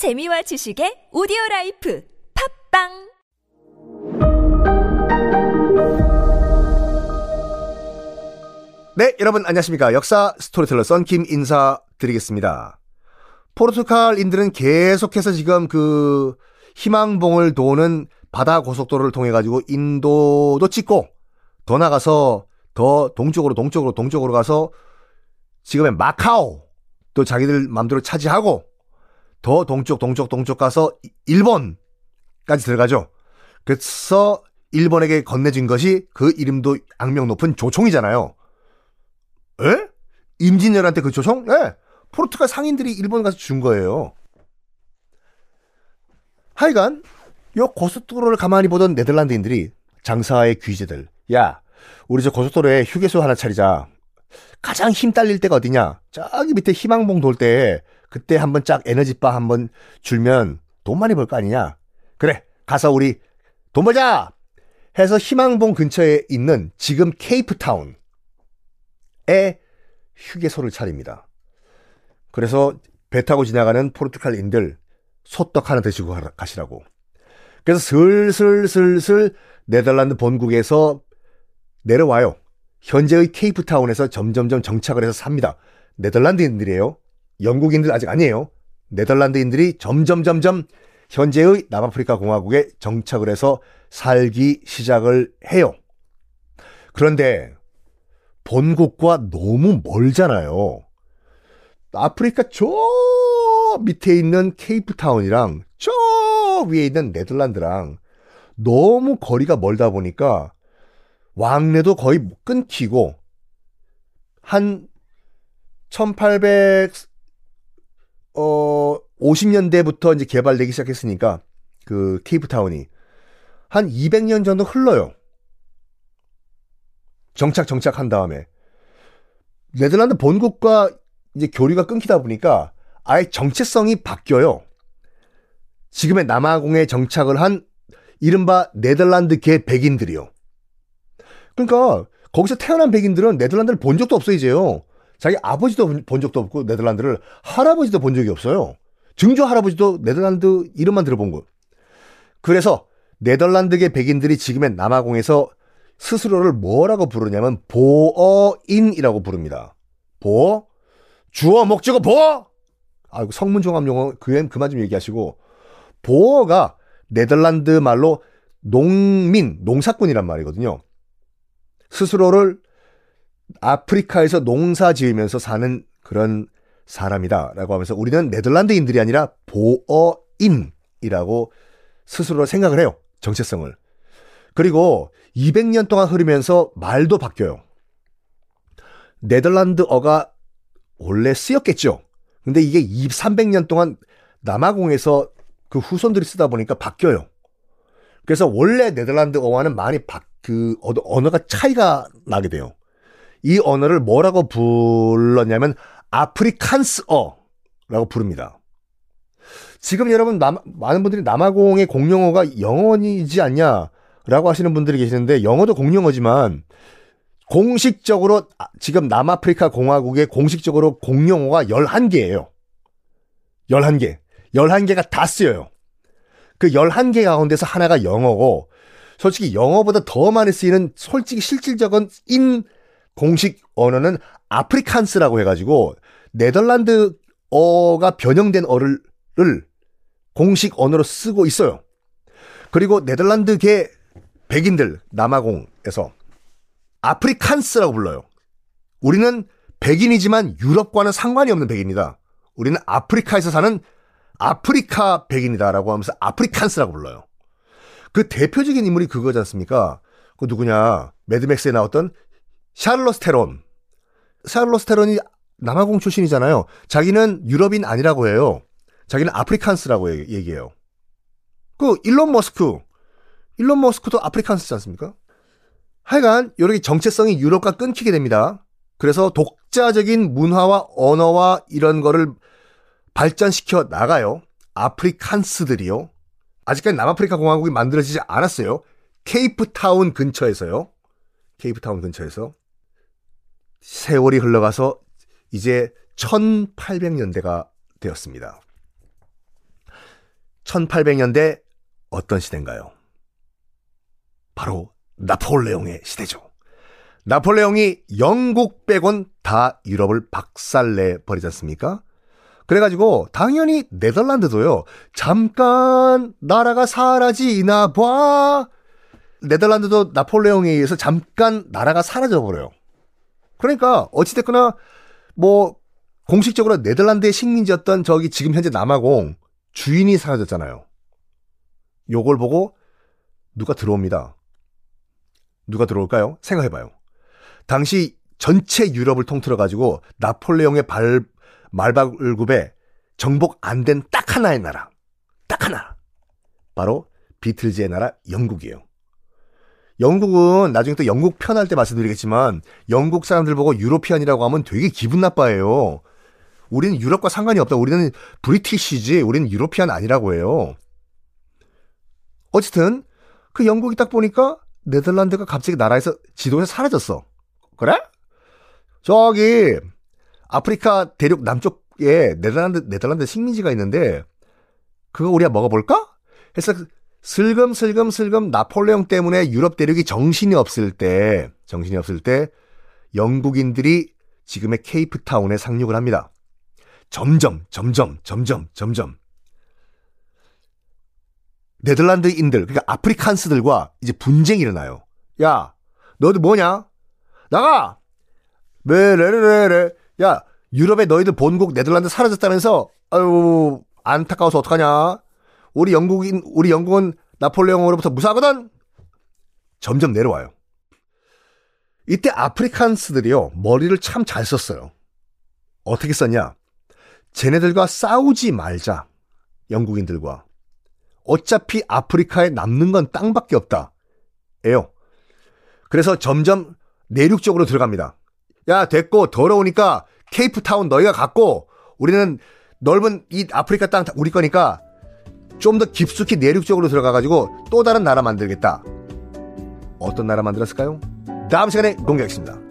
재미와 지식의 오디오 life 팟빵 네, 여러분 안녕하십니까. 역사 스토리텔러 썬킴 인사드리겠습니다. 포르투갈인들은 계속해서 지금 그 희망봉을 도는 바다 고속도로를 통해 가지고 인도도 찍고 더 나가서 더 동쪽으로 동쪽으로 동쪽으로 가서 지금의 마카오 또 자기들 맘대로 차지하고 더 동쪽 동쪽 동쪽 가서 일본까지 들어가죠. 그래서 일본에게 건네진 것이 그 이름도 악명 높은 조총이잖아요. 에? 임진왜란때 그 조총? 예. 포르투갈 상인들이 일본 가서 준 거예요. 하여간 요 고속도로를 가만히 보던 네덜란드인들이 장사의 귀재들 야 우리 저 고속도로에 휴게소 하나 차리자 가장 힘 딸릴 때가 어디냐 저기 밑에 희망봉 돌 때 그때 한번 짝 에너지바 한번 줄면 돈 많이 벌 거 아니냐 그래 가서 우리 돈 벌자 해서 희망봉 근처에 있는 지금 케이프타운에 휴게소를 차립니다 그래서 배 타고 지나가는 포르투갈인들 소떡 하나 드시고 가시라고 그래서 슬슬슬슬 네덜란드 본국에서 내려와요. 현재의 케이프타운에서 점점점 정착을 해서 삽니다. 네덜란드인들이에요. 영국인들 아직 아니에요. 네덜란드인들이 점점 점점 현재의 남아프리카 공화국에 정착을 해서 살기 시작을 해요. 그런데 본국과 너무 멀잖아요. 아프리카 저 밑에 있는 케이프타운이랑 저 위에 있는 네덜란드랑 너무 거리가 멀다 보니까 왕래도 거의 끊기고 한 1800, 어, 50년대부터 이제 개발되기 시작했으니까 그 케이프타운이 한 200년 정도 흘러요. 정착 정착한 다음에 네덜란드 본국과 이제 교류가 끊기다 보니까 아예 정체성이 바뀌어요. 지금의 남아공에 정착을 한 이른바 네덜란드계 백인들이요. 그러니까 거기서 태어난 백인들은 네덜란드를 본 적도 없어 이제요. 자기 아버지도 본 적도 없고 네덜란드를 할아버지도 본 적이 없어요. 증조 할아버지도 네덜란드 이름만 들어본 거. 그래서 네덜란드계 백인들이 지금의 남아공에서 스스로를 뭐라고 부르냐면 보어인이라고 부릅니다. 보어 주어 목적어 보어 아이고 성문 종합 용어 그엔 그만 좀 얘기하시고 보어가 네덜란드 말로 농민 농사꾼이란 말이거든요. 스스로를 아프리카에서 농사 지으면서 사는 그런 사람이다라고 하면서 우리는 네덜란드인들이 아니라 보어인이라고 스스로 생각을 해요. 정체성을. 그리고 200년 동안 흐르면서 말도 바뀌어요. 네덜란드어가 원래 쓰였겠죠. 근데 이게 2, 300년 동안 남아공에서 그 후손들이 쓰다 보니까 바뀌어요. 그래서 원래 네덜란드어와는 많이 바, 그 언어가 차이가 나게 돼요. 이 언어를 뭐라고 불렀냐면 아프리칸스어라고 부릅니다. 지금 여러분 남, 많은 분들이 남아공의 공용어가 영어이지 않냐라고 하시는 분들이 계시는데 영어도 공용어지만 공식적으로 지금 남아프리카 공화국의 공식적으로 공용어가 11개예요. 11개. 11개가 다 쓰여요. 그 11개 가운데서 하나가 영어고 솔직히 영어보다 더 많이 쓰이는 솔직히 실질적인 인 공식 언어는 아프리칸스라고 해가지고 네덜란드어가 변형된 어를 공식 언어로 쓰고 있어요. 그리고 네덜란드계 백인들 남아공에서 아프리칸스라고 불러요. 우리는 백인이지만 유럽과는 상관이 없는 백인이다. 우리는 아프리카에서 사는 아프리카 백인이다라고 하면서 아프리칸스라고 불러요. 그 대표적인 인물이 그거지 않습니까? 그 누구냐? 매드맥스에 나왔던 샤를리즈 테론. 샤를리즈 테론이 남아공 출신이잖아요. 자기는 유럽인 아니라고 해요. 자기는 아프리칸스라고 얘기해요. 그 일론 머스크. 일론 머스크도 아프리칸스지 않습니까? 하여간 이렇게 정체성이 유럽과 끊기게 됩니다. 그래서 독자적인 문화와 언어와 이런 거를 발전시켜 나가요. 아프리칸스들이요. 아직까지 남아프리카 공화국이 만들어지지 않았어요. 케이프타운 근처에서요. 케이프타운 근처에서. 세월이 흘러가서 이제 1800년대가 되었습니다. 1800년대 어떤 시대인가요? 바로 나폴레옹의 시대죠. 나폴레옹이 영국 빼곤 다 유럽을 박살내 버리지 않습니까? 그래가지고 당연히 네덜란드도요. 잠깐 나라가 사라지나 봐. 네덜란드도 나폴레옹에 의해서 잠깐 나라가 사라져 버려요. 그러니까 어찌됐거나 뭐 공식적으로 네덜란드의 식민지였던 저기 지금 현재 남아공 주인이 사라졌잖아요. 요걸 보고 누가 들어옵니다. 누가 들어올까요? 생각해봐요. 당시 전체 유럽을 통틀어 가지고 나폴레옹의 발 말발굽에 정복 안 된 딱 하나의 나라. 딱 하나. 바로 비틀즈의 나라 영국이에요. 영국은 나중에 또 영국 편할 때 말씀드리겠지만 영국 사람들 보고 유로피안이라고 하면 되게 기분 나빠해요. 우리는 유럽과 상관이 없다. 우리는 브리티시지. 우리는 유로피안 아니라고 해요. 어쨌든 그 영국이 딱 보니까 네덜란드가 갑자기 나라에서 지도에서 사라졌어. 그래? 저기 아프리카 대륙 남쪽에 네덜란드 네덜란드 식민지가 있는데 그거 우리가 먹어볼까? 해서 슬금슬금슬금 나폴레옹 때문에 유럽 대륙이 정신이 없을 때 정신이 없을 때 영국인들이 지금의 케이프타운에 상륙을 합니다. 점점 점점 점점 점점 네덜란드인들 그러니까 아프리칸스들과 이제 분쟁이 일어나요. 야, 너희들 뭐냐? 나가! 왜레레레레 야, 유럽에 너희들 본국 네덜란드 사라졌다면서 아유 안타까워서 어떡하냐? 우리 영국인 우리 영국은 나폴레옹으로부터 무사하거든. 점점 내려와요. 이때 아프리칸스들이요 머리를 참 잘 썼어요. 어떻게 썼냐? 쟤네들과 싸우지 말자. 영국인들과. 어차피 아프리카에 남는 건 땅밖에 없다. 에요. 그래서 점점 내륙적으로 들어갑니다. 야, 됐고, 더러우니까 케이프타운 너희가 갖고, 우리는 넓은 이 아프리카 땅 우리 거니까 좀 더 깊숙이 내륙적으로 들어가가지고 또 다른 나라 만들겠다. 어떤 나라 만들었을까요? 다음 시간에 공개하겠습니다.